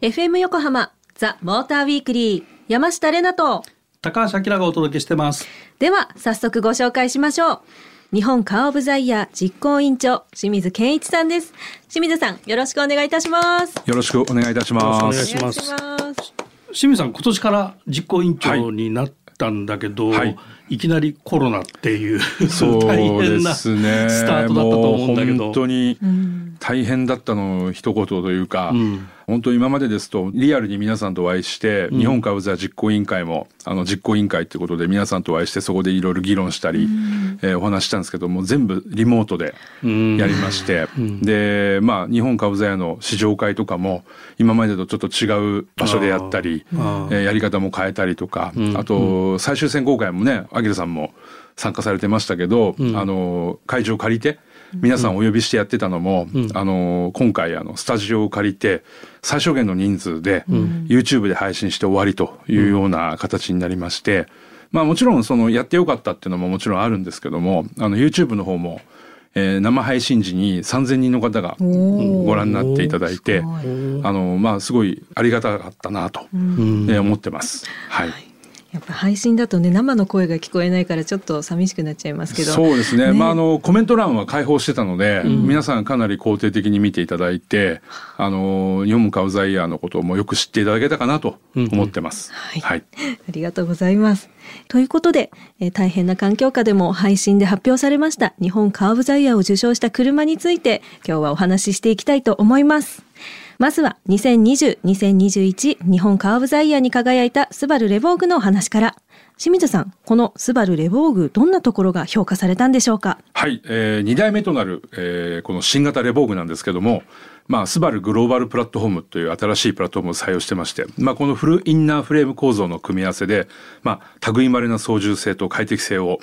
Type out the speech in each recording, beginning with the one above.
FM 横浜ザ・モーターウィークリー山下れなと。高橋明がお届けしてます。では早速ご紹介しましょう。日本カーオブザイヤー実行委員長清水健一さんです。清水さんよろしくお願いいたします。よろしくお願いいたしよろます。しくお願いしますお願いします。清水さん、今年から実行委員長になったんだけど、はい。い、きなりコロナっていうそう大で変なすね。スタートだったと思うんだけど。本当にうん大変だったの一言というか、うん。本当今までですとリアルに皆さんとお会いして、日本カブザ実行委員会もあの実行委員会ってことで皆さんとお会いしてそこでいろいろ議論したり、えーお話ししたんですけども全部リモートでうん。やりまして、ん。でまあ日本カブザ屋の試乗会とかも今までとちょっと違う場所でやったり、えーやり方も変えたりとか、うん。あと最終選考会もねアキラさんも参加されてましたけど、うん。あの会場を借りて皆さんお呼びしてやってたのも、うん。あの今回あのスタジオを借りて最小限の人数で、YouTube で配信して終わりというような形になりまして、まあもちろんそのやってよかったっていうのももちろんあるんですけどもあの YouTube の方も、えー生配信時に3,000人の方がご覧になっていただいてすごい。あのまあすごいありがたかったなと、うん。えー思ってます。はいやっぱ配信だとね生の声が聞こえないからちょっと寂しくなっちゃいますけど。そうですね。ね。まああのコメント欄は開放してたので、ん。皆さんかなり肯定的に見ていただいてあの読むカウザイヤーのこともよく知っていただけたかなと思ってます。はい。はい、ありがとうございます。ということで、えー大変な環境下でも配信で発表されました日本カーブザイヤーを受賞した車について今日はお話ししていきたいと思います。まずは2020、2021日本カーブザイヤーに輝いたスバルレボーグのお話から。清水さん、このスバルレボーグどんなところが評価されたんでしょうか？はい、えー、2代目となる、えーこの新型レボーグなんですけども、まあ、スバルグローバルプラットフォームという新しいプラットフォームを採用してまして、まあ、このフルインナーフレーム構造の組み合わせで、まあ、類まれな操縦性と快適性を、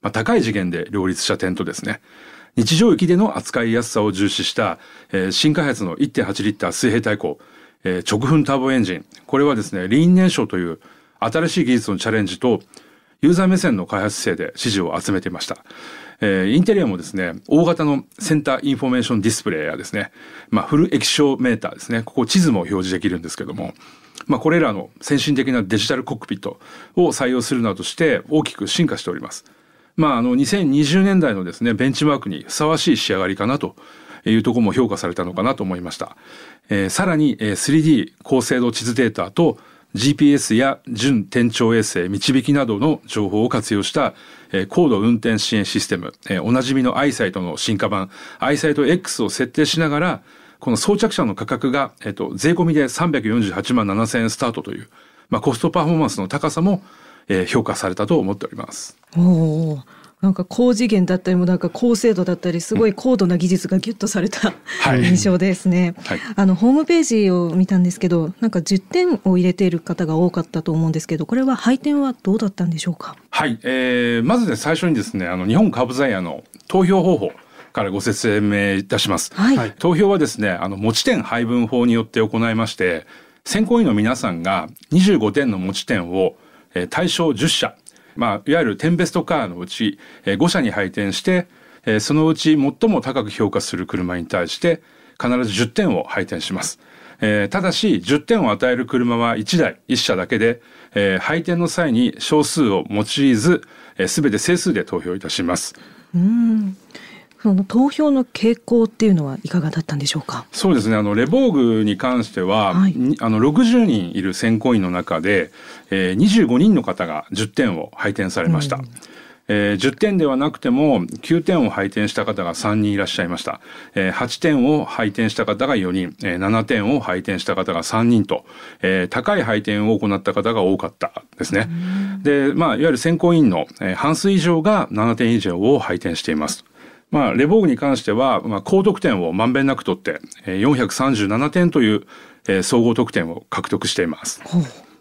まあ、高い次元で両立した点とですね、日常域での扱いやすさを重視した、えー新開発の1.8リッター水平対向、えー直噴ターボエンジン。これはですね、リーン燃焼という新しい技術のチャレンジと、ユーザー目線の開発姿勢で支持を集めていました。えーインテリアもですね、大型のセンターインフォメーションディスプレイやですね、まあ、フル液晶メーターですね、ここ地図も表示できるんですけども、まあ、これらの先進的なデジタルコックピットを採用するなどして大きく進化しております。まあ、あの2020年代のですねベンチマークにふさわしい仕上がりかなというところも評価されたのかなと思いました。えーさらに、3D 高精度地図データと GPS や準天頂衛星導きなどの情報を活用した、高度運転支援システム、おなじみのアイサイトの進化版アイサイト X を設定しながらこの装着者の価格が、えっと、税込みで348万7千円スタートという、まあ、コストパフォーマンスの高さも、えー評価されたと思っております。おおなんか高次元だったりもなんか高精度だったりすごい高度な技術がギュッとされた、はい。印象ですね、はい。あのホームページを見たんですけどなんか10点を入れている方が多かったと思うんですけどこれは配点はどうだったんでしょうか？はい、えー、まずね最初にですねあの日本カーブザイヤーの投票方法からご説明いたします。はい、はい。投票はですねあの持ち点配分法によって行いまして選考委員の皆さんが25点の持ち点を、え対象10社、まあ、いわゆる10ベストカーのうち、え5社に配点して、えそのうち最も高く評価する車に対して必ず10点を配点します。えーただし10点を与える車は1台1社だけで、えー配点の際に少数を用いず、えー、全て整数で投票いたします。うんその投票の傾向っていうのはいかがだったんでしょうか？そうですね。あのレボーグに関しては、はい。にあの60人いる選考委員の中で、えー、25人の方が10点を配点されました。えー10点ではなくても9点を配点した方が3人いらっしゃいました、えー8点を配点した方が4人、えー7点を配点した方が3人と、えー高い配点を行った方が多かったですね。で、まあ、いわゆる選考委員の、えー半数以上が7点以上を配点しています。まあ、レボーグに関しては、まあ、高得点をまんべんなく取って、えー437点という、えー総合得点を獲得しています。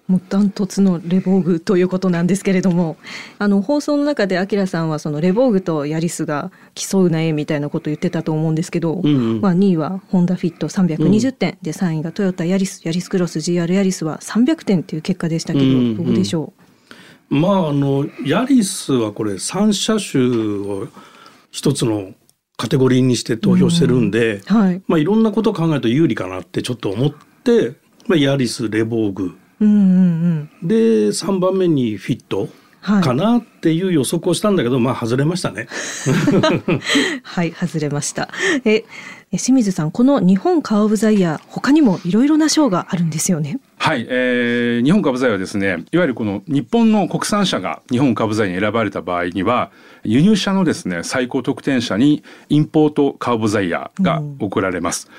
もうダントツのレボーグということなんですけれどもあの放送の中でアキラさんはそのレボーグとヤリスが競うなえみたいなことを言ってたと思うんですけど、んうん。まあ、2位はホンダフィット320点、で3位がトヨタヤリスヤリスクロス GR ヤリスは300点という結果でしたけど、うんうんどうでしょまああのヤリスはこれ3車種を一つのカテゴリーにして投票してるんで、うんはいまあいろんなことを考えると有利かなってちょっと思って、まあ、ヤリスレボーグうんうんうん。で3番目にフィットはいかなっていう予測をしたんだけど、まあ外れましたね。はい、外れました。え、え清水さん、この日本カーオブザイヤー、他にもいろいろな賞があるんですよね。はい、えー日本株材はですねいわゆるこの日本の国産車が日本株材に選ばれた場合には輸入車のですね最高得点者にインポートカーボザイヤーが贈られます、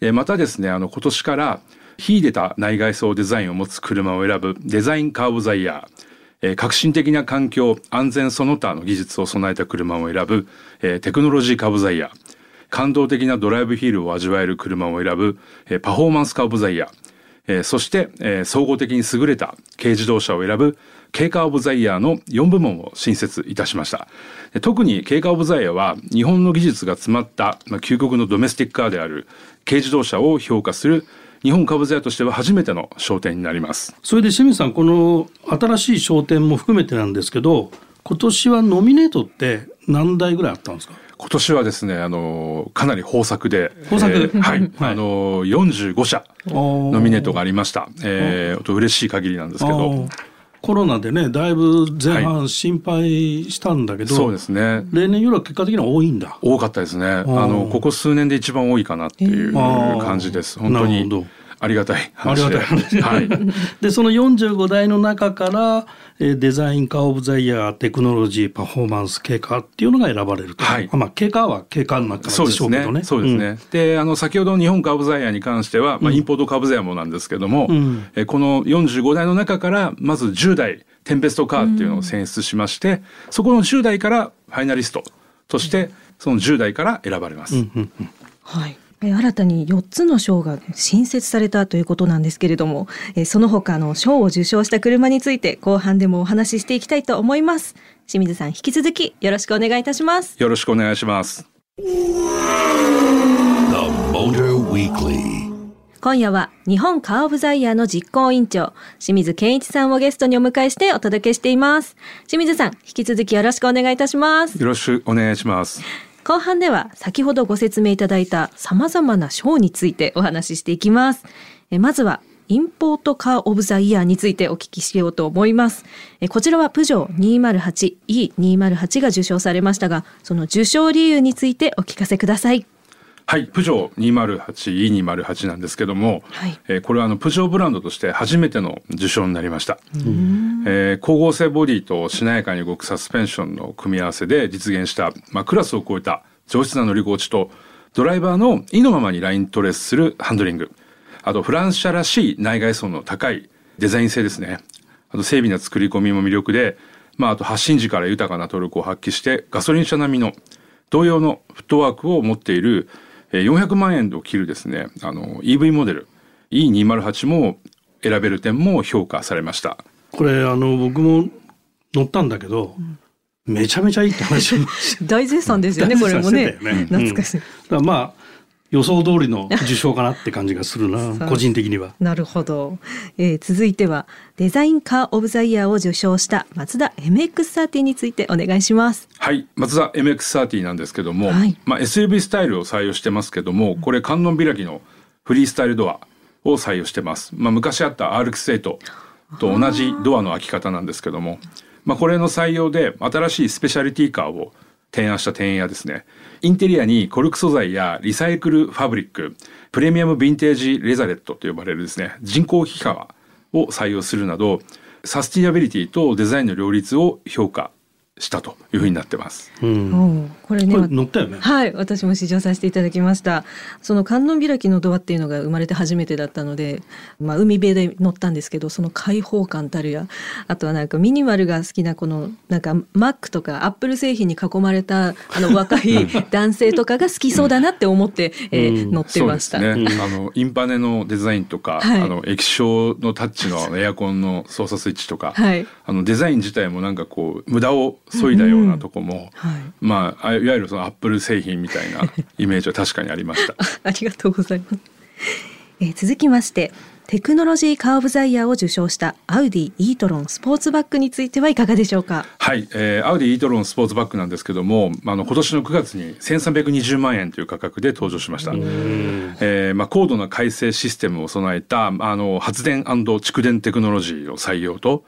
えーまたですねあの今年から秀でた内外装デザインを持つ車を選ぶデザインカーボザイヤーえー革新的な環境安全その他の技術を備えた車を選ぶ、えーテクノロジーカーボザイヤー感動的なドライブフィールを味わえる車を選ぶ、えパフォーマンスカーボザイヤー。えそして、え総合的に優れた軽自動車を選ぶ軽カーオブザイヤーの4部門を新設いたしました。特に軽カーオブザイヤーは日本の技術が詰まった、まあ、究極のドメスティックカーである軽自動車を評価する日本カーブザイヤーとしては初めての商店になります。それで清水さんこの新しい商店も含めてなんですけど今年はノミネートって何台ぐらいあったんですか？今年はですねあのかなり豊作で豊作えーはい、はい。あの45社ノノミネートがありました、えー、と嬉しい限りなんですけど。コロナでねだいぶ前半心配したんだけど、そうですね。例年よりは結果的には多いんだ。多かったですね。あのここ数年で一番多いかなっていう感じです。本当になるほどありがたいあり話で。がたい話。はい。でその45台の中から、えーデザインカー・オブ・ザ・イヤーテクノロジーパフォーマンス経過っていうのが選ばれると、はいあまあ経過は経過の中そうですねでしょうけどね。そうですね。で、あの先ほどの日本カーブザイヤーに関しては、まあインポートカーブザイヤーもなんですけども、うんえこの45台の中からまず10台テンペストカーっていうのを選出しまして、そこの10台からファイナリストとしてその10台から選ばれます。うんうんうんはい。え新たに4つの賞が新設されたということなんですけれども、えその他の賞を受賞した車について後半でもお話ししていきたいと思います。清水さん、引き続きよろしくお願いいたします。よろしくお願いします。The Motor Weekly. 今夜は日本カーオブザイヤーの実行委員長、清水健一さんをゲストにお迎えしてお届けしています。清水さん、引き続きよろしくお願いいたします。よろしくお願いします。後半では先ほどご説明いただいた様々な賞についてお話ししていきます。えまずはインポートカーオブザイヤーについてお聞きしようと思います。えこちらはプジョー 208E208 が受賞されましたが、その受賞理由についてお聞かせください。はい、プジョー 208E208 なんですけども、はい。えーこれはあのプジョーブランドとして初めての受賞になりました。えー光合成ボディとしなやかに動くサスペンションの組み合わせで実現した、まあ、クラスを超えた上質な乗り心地とドライバーの意のままにライントレースするハンドリング。あとフランス車らしい内外装の高いデザイン性ですね。あと精微な作り込みも魅力で、まあ、あと発進時から豊かなトルクを発揮してガソリン車並みの同様のフットワークを持っているえー400万円を切るですねあの EV モデル E208 も選べる点も評価されました。これあの僕も乗ったんだけど、めちゃめちゃいいって話を 大絶賛ですよね、これもね。懐かしい。だからまあ予想通りの受賞かなって感じがするな 個人的には。なるほど、えー続いてはデザインカーオブザイヤーを受賞した松田 MX30 についてお願いします。はい、松田 MX30 なんですけども、はい。まあ、SUV スタイルを採用してますけどもこれ観音開きのフリースタイルドアを採用してます、まあ、昔あった RX8 と同じドアの開き方なんですけども、まあ、これの採用で新しいスペシャリティカーを提案した点やですね。インテリアにコルク素材やリサイクルファブリックプレミアムヴィンテージレザレットと呼ばれるですね人工皮革を採用するなどサスティナビリティとデザインの両立を評価したというふうになってます。うんこれねこれ乗ったよね。はい私も試乗させていただきました。その観音開きのドアっていうのが生まれて初めてだったので、まあ、海辺で乗ったんですけどその開放感たるやあとはなんかミニマルが好きなこのなんかマックとかアップル製品に囲まれたあの若い男性とかが好きそうだなって思って、えーうん。乗ってました。そうですね。あのインパネのデザインとか、はい。あの液晶のタッチのエアコンの操作スイッチとか、はい。あのデザイン自体もなんかこう無駄を削いだようなとこも、はい。まああいわゆるそのアップル製品みたいな イメージは確かにありました。ありがとうございます。えー続きまして、テクノロジーカー・オブ・ザ・イヤーを受賞したアウディ・イートロンスポーツバッグについてはいかがでしょうか？はい、えー、アウディ・イートロンスポーツバッグなんですけどもあの今年の9月に1320万円という価格で登場しました、えーまあ、高度な改正システムを備えたあの発電蓄電テクノロジーの採用と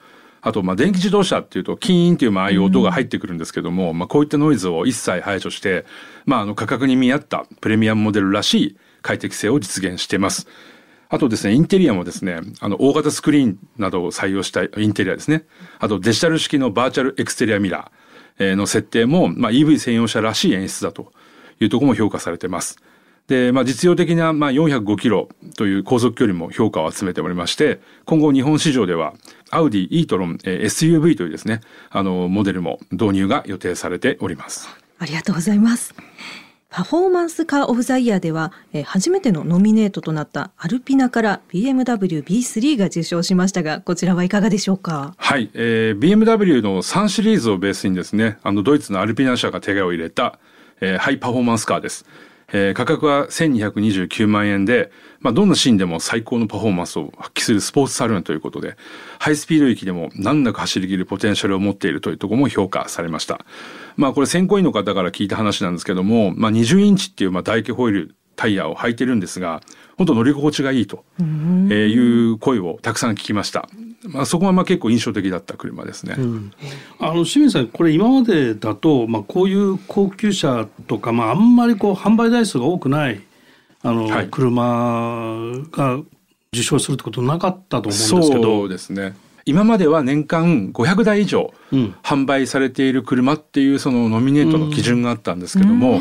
あとまあ電気自動車っていうとキーンっていうまあああいう音が入ってくるんですけども、まあ、こういったノイズを一切排除して、まあ、あの価格に見合ったプレミアムモデルらしい快適性を実現しています。あとですね、インテリアもですね、あの、大型スクリーンなどを採用したインテリアですね。あと、デジタル式のバーチャルエクステリアミラーの設定も、まあ、EV 専用車らしい演出だというところも評価されています。で、まあ、実用的な、まあ、405キロという航続距離も評価を集めておりまして、今後日本市場では、アウディ e トロン SUV というですね、あの、モデルも導入が予定されております。ありがとうございます。パフォーマンスカーオブザイヤーでは、えー、初めてのノミネートとなったアルピナから BMW B3 が受賞しましたが、こちらはいかがでしょうか？はい、えー、BMW の3シリーズをベースにですね、あのドイツのアルピナ社が手がを入れた、えー、ハイパフォーマンスカーです。えー、価格は1229万円で、まあ、どんなシーンでも最高のパフォーマンスを発揮するスポーツサルーンということで、ハイスピード域でも難なく走り切るポテンシャルを持っているというところも評価されました。まあ、これ選考員の方から聞いた話なんですけども、まあ、20インチっていうまあ大気ホイールタイヤを履いてるんですが、本当乗り心地がいいという声をたくさん聞きました。まあ、そこがまあ結構印象的だった車ですね。うん、あの清水さんこれ今までだと、まあ、こういう高級車とか、まあ、あんまりこう販売台数が多くないあの、はい、車が受賞するってことなかったと思うんですけど。そうですね今までは年間500台以上販売されている車っていうそのノミネートの基準があったんですけども、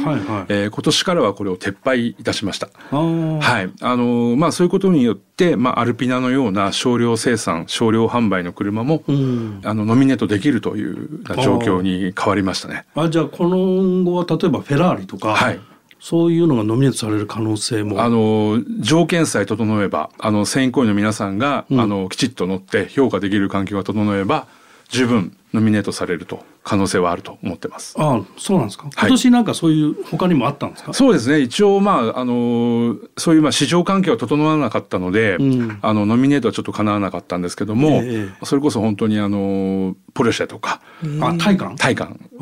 え今年からはこれを撤廃いたしました。はい、あのまあそういうことによって、まあアルピナのような少量生産、少量販売の車も、あのノミネートできるという状況に変わりましたね。あじゃあこの後は例えばフェラーリとか、はい、そういうのがノミネートされる可能性も。あの条件さえ整えばあの選考員の皆さんが、うん、あのきちっと乗って評価できる環境が整えば十分ノミネートされると可能性はあると思ってます。ああそうなんですか？今年なんかそういう他にもあったんですか？はい、そうですね。一応まああのそういうまあ市場環境が整わなかったので、うん、あのノミネートはちょっと叶わなかったんですけども、えー、それこそ本当にあのポルシェとか、えー、あタイカン？タイカンですね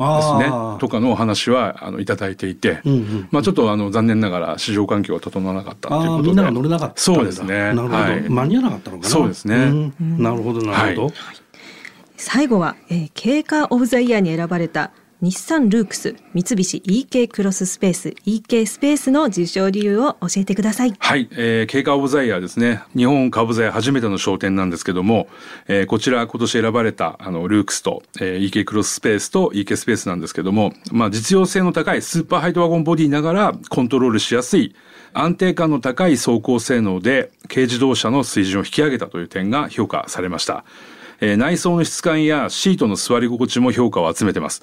とかのお話はあのいただいていて、うんうん、まあちょっとあの残念ながら市場環境が整わなかったということで、みんなが乗れなかったそうですね。なるほど、はい、間に合わなかったのかな？そうですね。うん、なるほどなるほど。はい最後は、えー、軽カーオブザイヤーに選ばれた日産ルークス三菱 EK クロススペース EK スペースの受賞理由を教えてください。はい、えー、軽カーオブザイヤーですね。日本カーオブザイヤー初めての賞典なんですけども、えー、こちら今年選ばれたあのルークスと、えー、EK クロススペースと EK スペースなんですけどもまあ実用性の高いスーパーハイトワゴンボディながらコントロールしやすい安定感の高い走行性能で軽自動車の水準を引き上げたという点が評価されました。えー、内装の質感やシートの座り心地も評価を集めてます。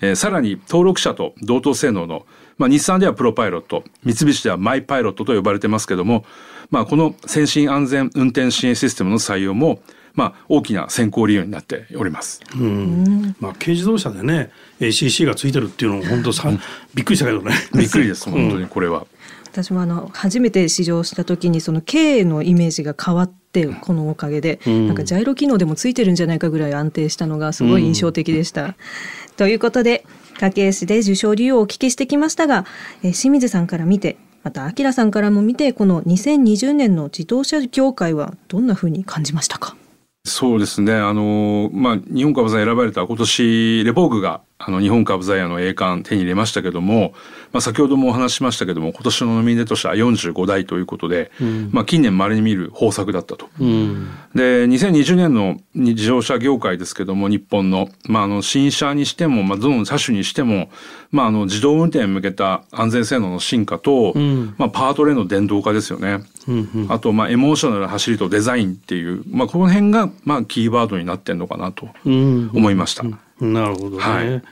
えー、さらに登録者と同等性能の、まあ、日産ではプロパイロット、三菱ではマイパイロットと呼ばれてますけども、まあ、この先進安全運転支援システムの採用も、まあ、大きな選考理由になっております。うん。まあ、軽自動車でね、ACC がついてるっていうのも本当さ、びっくりしたけどね。びっくりです、本当にこれは。私もあの初めて試乗した時にその軽のイメージが変わってこのおかげで、うん、なんかジャイロ機能でもついてるんじゃないかぐらい安定したのがすごい印象的でした。うん、ということで家計士で受賞理由をお聞きしてきましたが、え清水さんから見てまた明さんからも見てこの2020年の自動車業界はどんなふうに感じましたか？そうですね。あの、まあ、日本株座選ばれた今年、レボーグが、あの、日本株座屋の栄冠手に入れましたけども、まあ、先ほどもお話しましたけども、今年のノミネート者は45台ということで、うん、まあ、近年稀に見る豊作だったと。うん、で、2020年の自動車業界ですけども、日本の、まあ、あの、新車にしても、まあ、どの車種にしても、まあ、あの、自動運転に向けた安全性能の進化と、うん、まあ、パートレーンの電動化ですよね。うんうん、あと、まあ、エモーショナルな走りとデザインっていう、まあ、この辺が、まあ、キーワードになってんのかなと思いました。なるほどね。はい。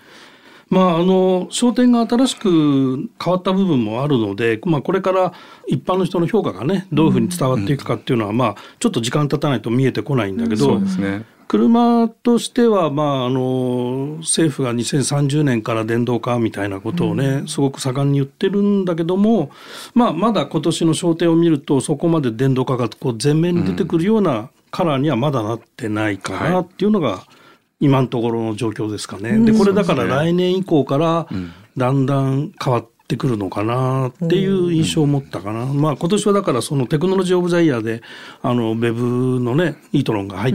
まあ、あの商店が新しく変わった部分もあるので、まあ、これから一般の人の評価がねどういうふうに伝わっていくかっていうのは、うん、まあ、ちょっと時間経たないと見えてこないんだけど、うんね、車としては、まあ、あの政府が2030年から電動化みたいなことをね、うん、すごく盛んに言ってるんだけども、まあ、まだ今年の商店を見るとそこまで電動化がこう前面に出てくるようなカラーにはまだなってないかなっていうのが、はい今のところの状況ですかね。でこれだから来年以降からだんだん変わってくるのかなっていう印象を持ったかな。まあ今年はだからそのテクノロジーオブザイヤーであのウェブのねイートロンが入っ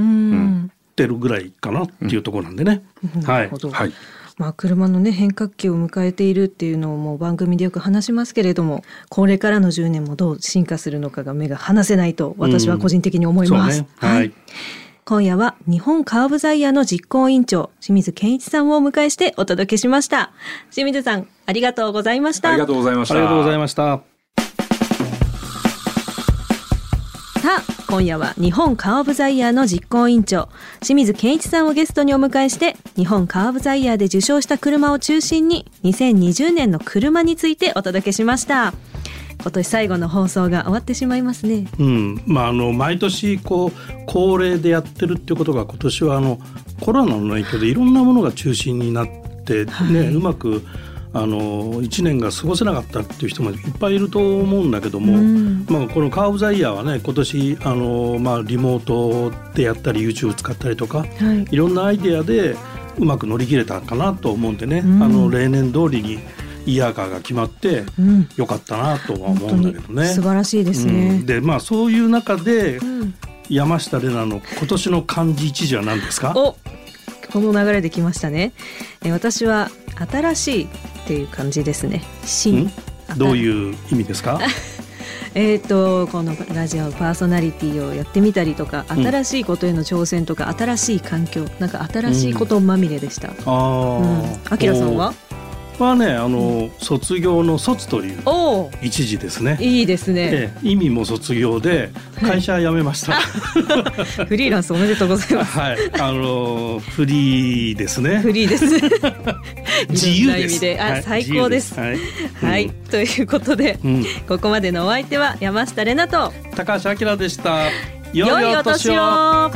てるぐらいかなっていうところなんでね。はい。はい。まあ、車のね変革期を迎えているっていうのをもう番組でよく話しますけれどもこれからの10年もどう進化するのかが目が離せないと私は個人的に思います。うんね、はい、はい今夜は日本カーブザイヤーの実行委員長清水健一さんをお迎えしてお届けしました。清水さんありがとうございました。ありがとうございました。ありがとうございました。さあ今夜は日本カーブザイヤーの実行委員長清水健一さんをゲストにお迎えして日本カーブザイヤーで受賞した車を中心に2020年の車についてお届けしました今年最後の放送が終わってしまいますね。うん、まああの毎年こう恒例でやってるっていうことが今年はあのコロナの影響でいろんなものが中心になってね、はい、うまくあの1年が過ごせなかったっていう人もいっぱいいると思うんだけども、うん、まあ、このカーブ・ザ・イヤーはね今年あの、まあ、リモートでやったり YouTube 使ったりとか、はい、いろんなアイデアでうまく乗り切れたかなと思うんでね、うん、あの例年通りにイヤーカーが決まってよかったなとは思うんだけどね。素晴らしいですね。うん、でまあそういう中で、山下玲奈の今年の漢字一字は何ですか？おこの流れできましたね。え私は新しいっていう感じですね。新どういう意味ですか？えっとこのラジオパーソナリティをやってみたりとか新しいことへの挑戦とか、新しい環境なんか新しいことまみれでした。うん、ああ、あきらさんは？はねあの、卒業の卒という一時ですね。いいですね、意味も卒業で会社辞めました、フリーランスおめでとうございます。はい。あのフリーですね。フリーです 自由です。であ、はい、最高です。はい、はい、ということで、うん、ここまでのお相手は山下れなと高橋明でした。良いお年を